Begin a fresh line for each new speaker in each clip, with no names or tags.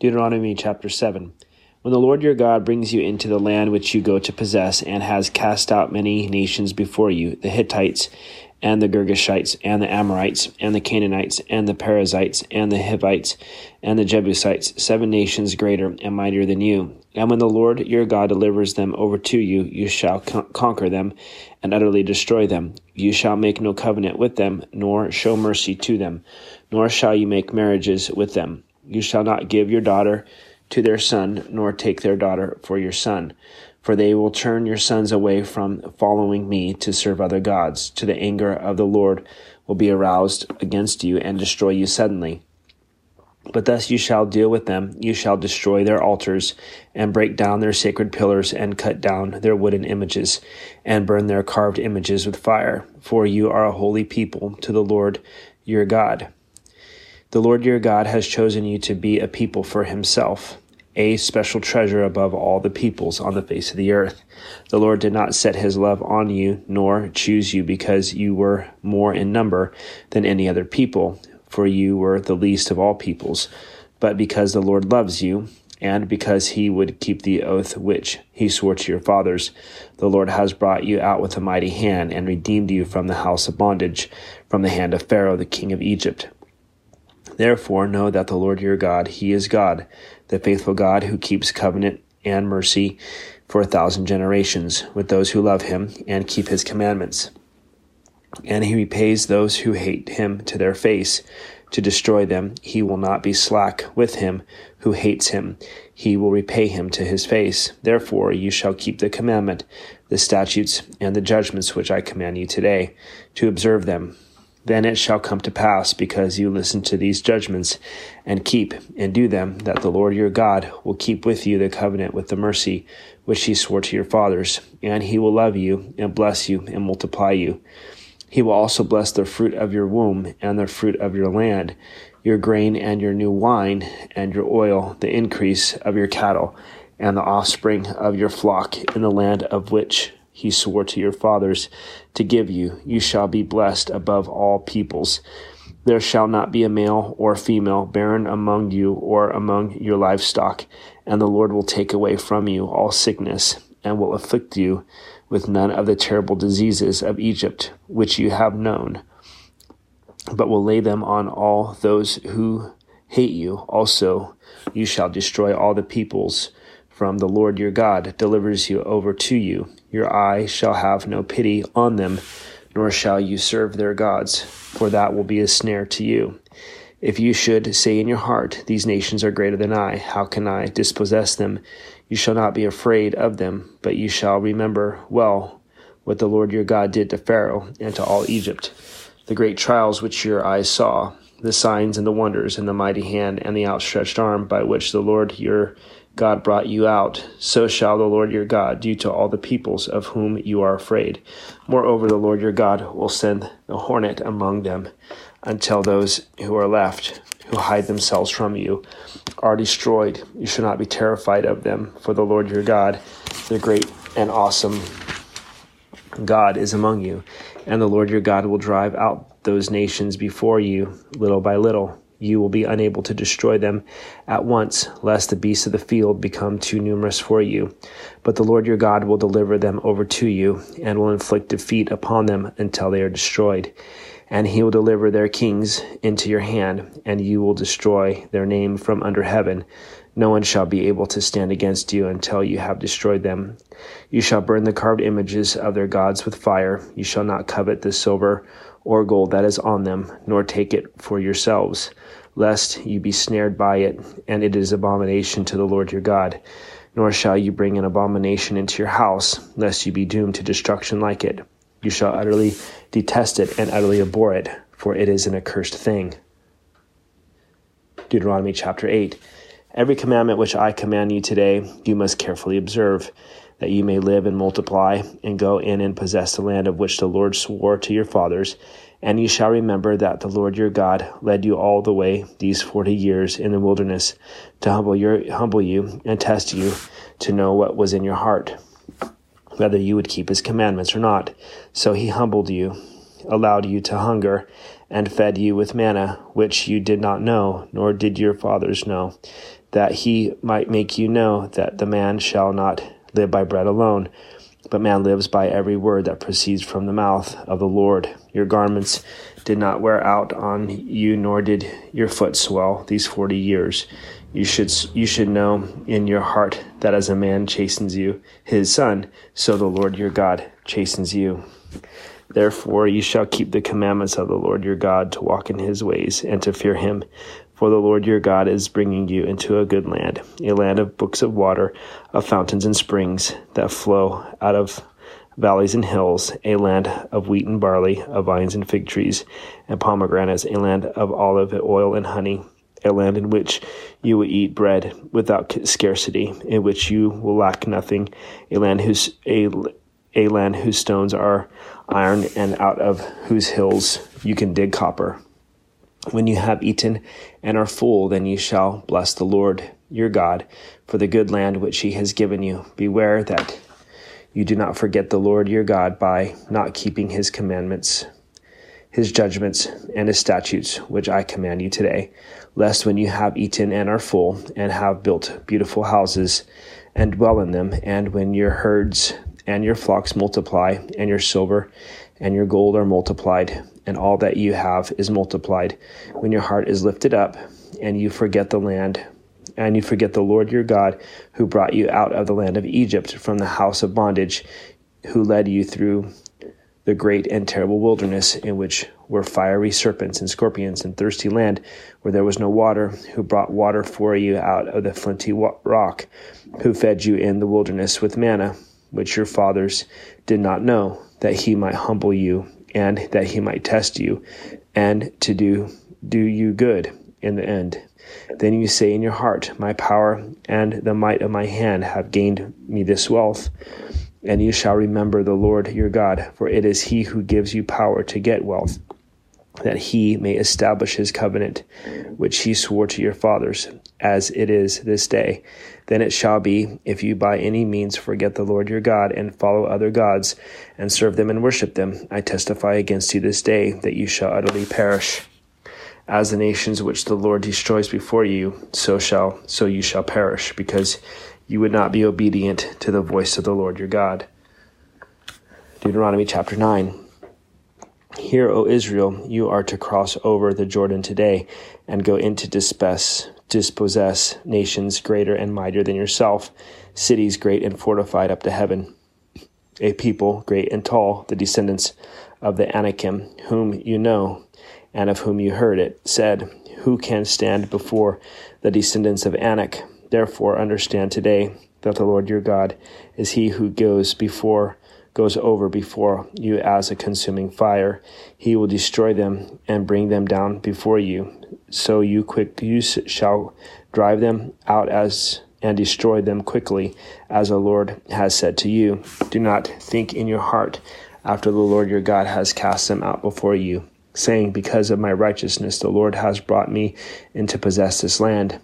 Deuteronomy chapter 7. When the Lord your God brings you into the land which you go to possess, and has cast out many nations before you, the Hittites, and the Girgashites, and the Amorites, and the Canaanites, and the Perizzites, and the Hivites, and the Jebusites, seven nations greater and mightier than you. And when the Lord your God delivers them over to you, you shall con- conquer them and utterly destroy them. You shall make no covenant with them, nor show mercy to them, nor shall you make marriages with them. You shall not give your daughter to their son, nor take their daughter for your son. For they will turn your sons away from following me to serve other gods. To the anger of the Lord will be aroused against you and destroy you suddenly. But thus you shall deal with them. You shall destroy their altars, and break down their sacred pillars, and cut down their wooden images, and burn their carved images with fire. For you are a holy people to the Lord your God. The Lord your God has chosen you to be a people for himself, a special treasure above all the peoples on the face of the earth. The Lord did not set his love on you, nor choose you because you were more in number than any other people, for you were the least of all peoples, but because the Lord loves you, and because he would keep the oath which he swore to your fathers. The Lord has brought you out with a mighty hand and redeemed you from the house of bondage, from the hand of Pharaoh, the king of Egypt. Therefore, know that the Lord your God, He is God, the faithful God who keeps covenant and mercy for a thousand generations with those who love Him and keep His commandments. And He repays those who hate Him to their face to destroy them. He will not be slack with him who hates him. He will repay him to his face. Therefore, you shall keep the commandment, the statutes, and the judgments which I command you today, to observe them then it shall come to pass, because you listen to these judgments and keep and do them, that the Lord your God will keep with you the covenant with the mercy which he swore to your fathers, and he will love you and bless you and multiply you. He will also bless the fruit of your womb and the fruit of your land, your grain and your new wine and your oil, the increase of your cattle and the offspring of your flock in the land of which he swore to your fathers to give you. You shall be blessed above all peoples. There shall not be a male or female barren among you or among your livestock, and the Lord will take away from you all sickness, and will afflict you with none of the terrible diseases of Egypt, which you have known, but will lay them on all those who hate you. Also, you shall destroy all the peoples from the Lord your God delivers you over to you. Your eye shall have no pity on them, nor shall you serve their gods, for that will be a snare to you. If you should say in your heart, These nations are greater than I, how can I dispossess them? You shall not be afraid of them, but you shall remember well what the Lord your God did to Pharaoh and to all Egypt, the great trials which your eyes saw, the signs and the wonders, and the mighty hand and the outstretched arm by which the Lord your God brought you out, so shall the Lord your God do to all the peoples of whom you are afraid. Moreover, the Lord your God will send the hornet among them until those who are left, who hide themselves from you, are destroyed. You shall not be terrified of them, for the Lord your God, the great and awesome God, is among you, and the Lord your God will drive out those nations before you little by little you will be unable to destroy them at once, lest the beasts of the field become too numerous for you. But the Lord your God will deliver them over to you, and will inflict defeat upon them until they are destroyed. And he will deliver their kings into your hand, and you will destroy their name from under heaven. No one shall be able to stand against you until you have destroyed them. You shall burn the carved images of their gods with fire. You shall not covet the silver or gold that is on them, nor take it for yourselves, lest you be snared by it, and it is abomination to the Lord your God. Nor shall you bring an abomination into your house, lest you be doomed to destruction like it. You shall utterly detest it and utterly abhor it, for it is an accursed thing. Deuteronomy chapter 8. Every commandment which I command you today, you must carefully observe that you may live and multiply, and go in and possess the land of which the Lord swore to your fathers. And you shall remember that the Lord your God led you all the way these forty years in the wilderness to humble your humble you and test you to know what was in your heart, whether you would keep his commandments or not. So he humbled you, allowed you to hunger, and fed you with manna, which you did not know, nor did your fathers know, that he might make you know that the man shall not live by bread alone, but man lives by every word that proceeds from the mouth of the Lord. Your garments did not wear out on you, nor did your foot swell these forty years. You should you should know in your heart that as a man chastens you, his son, so the Lord your God chastens you. Therefore you shall keep the commandments of the Lord your God to walk in his ways and to fear him. For the Lord your God is bringing you into a good land, a land of brooks of water, of fountains and springs that flow out of valleys and hills, a land of wheat and barley, of vines and fig trees, and pomegranates, a land of olive oil and honey, a land in which you will eat bread without scarcity, in which you will lack nothing, a land whose a, a land whose stones are iron, and out of whose hills you can dig copper. When you have eaten and are full, then you shall bless the Lord your God for the good land which he has given you. Beware that you do not forget the Lord your God by not keeping his commandments, his judgments, and his statutes, which I command you today, lest when you have eaten and are full, and have built beautiful houses, and dwell in them, and when your herds and your flocks multiply, and your silver and your gold are multiplied, and all that you have is multiplied. When your heart is lifted up, and you forget the land, and you forget the Lord your God, who brought you out of the land of Egypt from the house of bondage, who led you through the great and terrible wilderness, in which were fiery serpents and scorpions, and thirsty land where there was no water, who brought water for you out of the flinty rock, who fed you in the wilderness with manna which your fathers did not know, that he might humble you and that he might test you and to do do you good in the end. Then you say in your heart, My power and the might of my hand have gained me this wealth. And you shall remember the Lord your God, for it is he who gives you power to get wealth, that he may establish his covenant, which he swore to your fathers, as it is this day. Then it shall be, if you by any means forget the Lord your God, and follow other gods, and serve them and worship them, I testify against you this day that you shall utterly perish. As the nations which the Lord destroys before you, so shall so you shall perish, because you would not be obedient to the voice of the Lord your God. Deuteronomy chapter 9. Hear, O Israel, you are to cross over the Jordan today and go into dispossess, dispossess nations greater and mightier than yourself, cities great and fortified up to heaven, a people great and tall, the descendants of the Anakim, whom you know and of whom you heard it, said, Who can stand before the descendants of Anak? Therefore understand today that the Lord your God is he who goes before goes over before you as a consuming fire. He will destroy them and bring them down before you. So you quick you shall drive them out as and destroy them quickly, as the Lord has said to you. Do not think in your heart after the Lord your God has cast them out before you, saying, Because of my righteousness the Lord has brought me in to possess this land.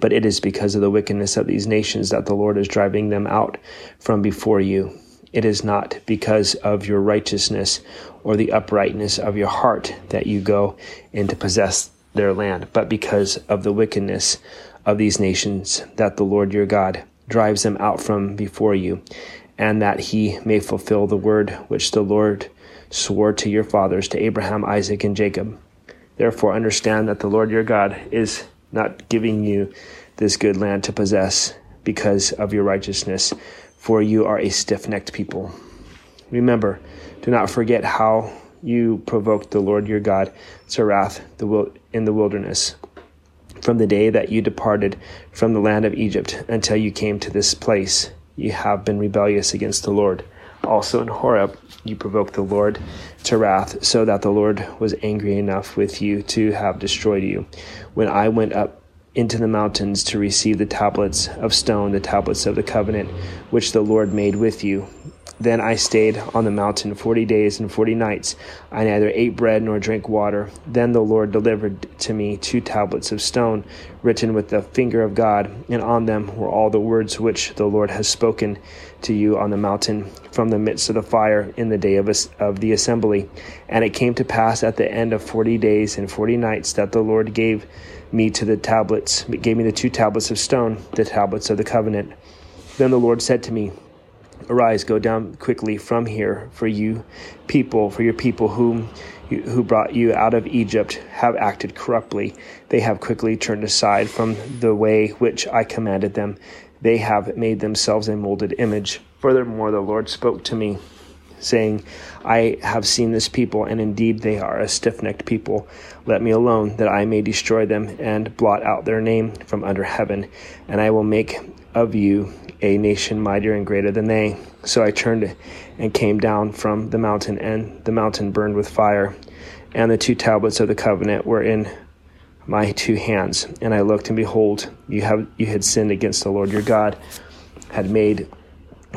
But it is because of the wickedness of these nations that the Lord is driving them out from before you. It is not because of your righteousness or the uprightness of your heart that you go in to possess their land, but because of the wickedness of these nations that the Lord your God drives them out from before you, and that he may fulfill the word which the Lord swore to your fathers, to Abraham, Isaac, and Jacob. Therefore, understand that the Lord your God is not giving you this good land to possess because of your righteousness for you are a stiff necked people. Remember, do not forget how you provoked the Lord your God to wrath in the wilderness, from the day that you departed from the land of Egypt until you came to this place. You have been rebellious against the Lord. Also in Horeb, you provoked the Lord to wrath, so that the Lord was angry enough with you to have destroyed you. When I went up into the mountains to receive the tablets of stone, the tablets of the covenant which the Lord made with you. Then I stayed on the mountain forty days and forty nights. I neither ate bread nor drank water. Then the Lord delivered to me two tablets of stone, written with the finger of God, and on them were all the words which the Lord has spoken to you on the mountain from the midst of the fire in the day of, of the assembly. And it came to pass at the end of forty days and forty nights that the Lord gave me to the tablets, gave me the two tablets of stone, the tablets of the covenant. Then the Lord said to me, Arise, go down quickly from here, for you people, for your people whom who brought you out of Egypt have acted corruptly. They have quickly turned aside from the way which I commanded them. They have made themselves a molded image. Furthermore, the Lord spoke to me, saying, I have seen this people, and indeed they are a stiff necked people. Let me alone, that I may destroy them and blot out their name from under heaven, and I will make of you a nation mightier and greater than they. So I turned and came down from the mountain, and the mountain burned with fire, and the two tablets of the covenant were in my two hands. And I looked, and behold, you have you had sinned against the Lord your God, had made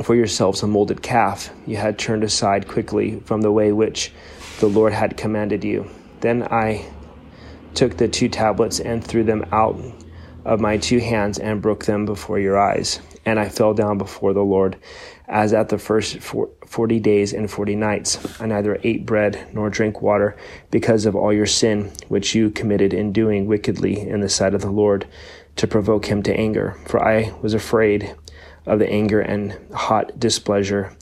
for yourselves a molded calf. You had turned aside quickly from the way which the Lord had commanded you. Then I took the two tablets and threw them out of my two hands and broke them before your eyes. And I fell down before the Lord, as at the first forty days and forty nights. I neither ate bread nor drank water, because of all your sin, which you committed in doing wickedly in the sight of the Lord, to provoke him to anger. For I was afraid of the anger and hot displeasure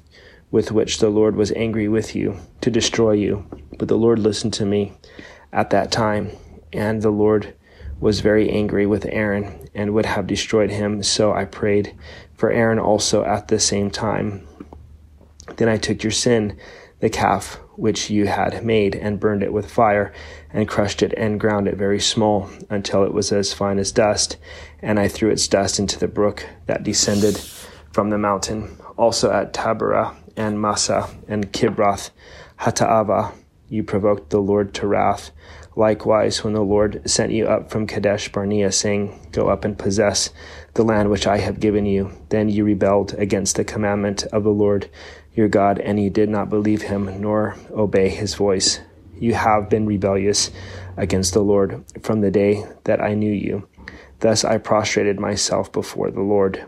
with which the Lord was angry with you, to destroy you. But the Lord listened to me at that time, and the Lord was very angry with Aaron and would have destroyed him. So I prayed for Aaron also at the same time. Then I took your sin, the calf which you had made, and burned it with fire, and crushed it and ground it very small, until it was as fine as dust. And I threw its dust into the brook that descended from the mountain. Also at Taberah and Massah and Kibroth Hattaavah, you provoked the Lord to wrath Likewise, when the Lord sent you up from Kadesh Barnea, saying, Go up and possess the land which I have given you, then you rebelled against the commandment of the Lord your God, and you did not believe him nor obey his voice. You have been rebellious against the Lord from the day that I knew you. Thus I prostrated myself before the Lord.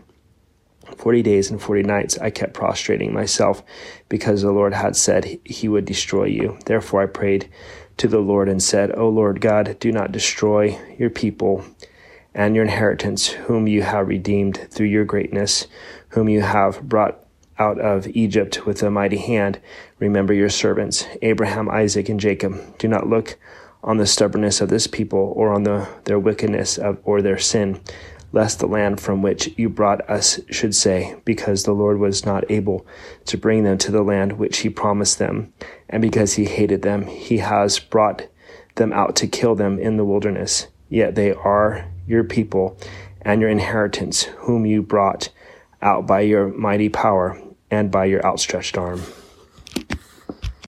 Forty days and forty nights I kept prostrating myself, because the Lord had said he would destroy you. Therefore I prayed to the Lord and said, O Lord God, do not destroy your people and your inheritance, whom you have redeemed through your greatness, whom you have brought out of Egypt with a mighty hand. Remember your servants, Abraham, Isaac, and Jacob. Do not look on the stubbornness of this people or on the, their wickedness of, or their sin lest the land from which you brought us should say, Because the Lord was not able to bring them to the land which he promised them, and because he hated them, he has brought them out to kill them in the wilderness. Yet they are your people and your inheritance, whom you brought out by your mighty power and by your outstretched arm.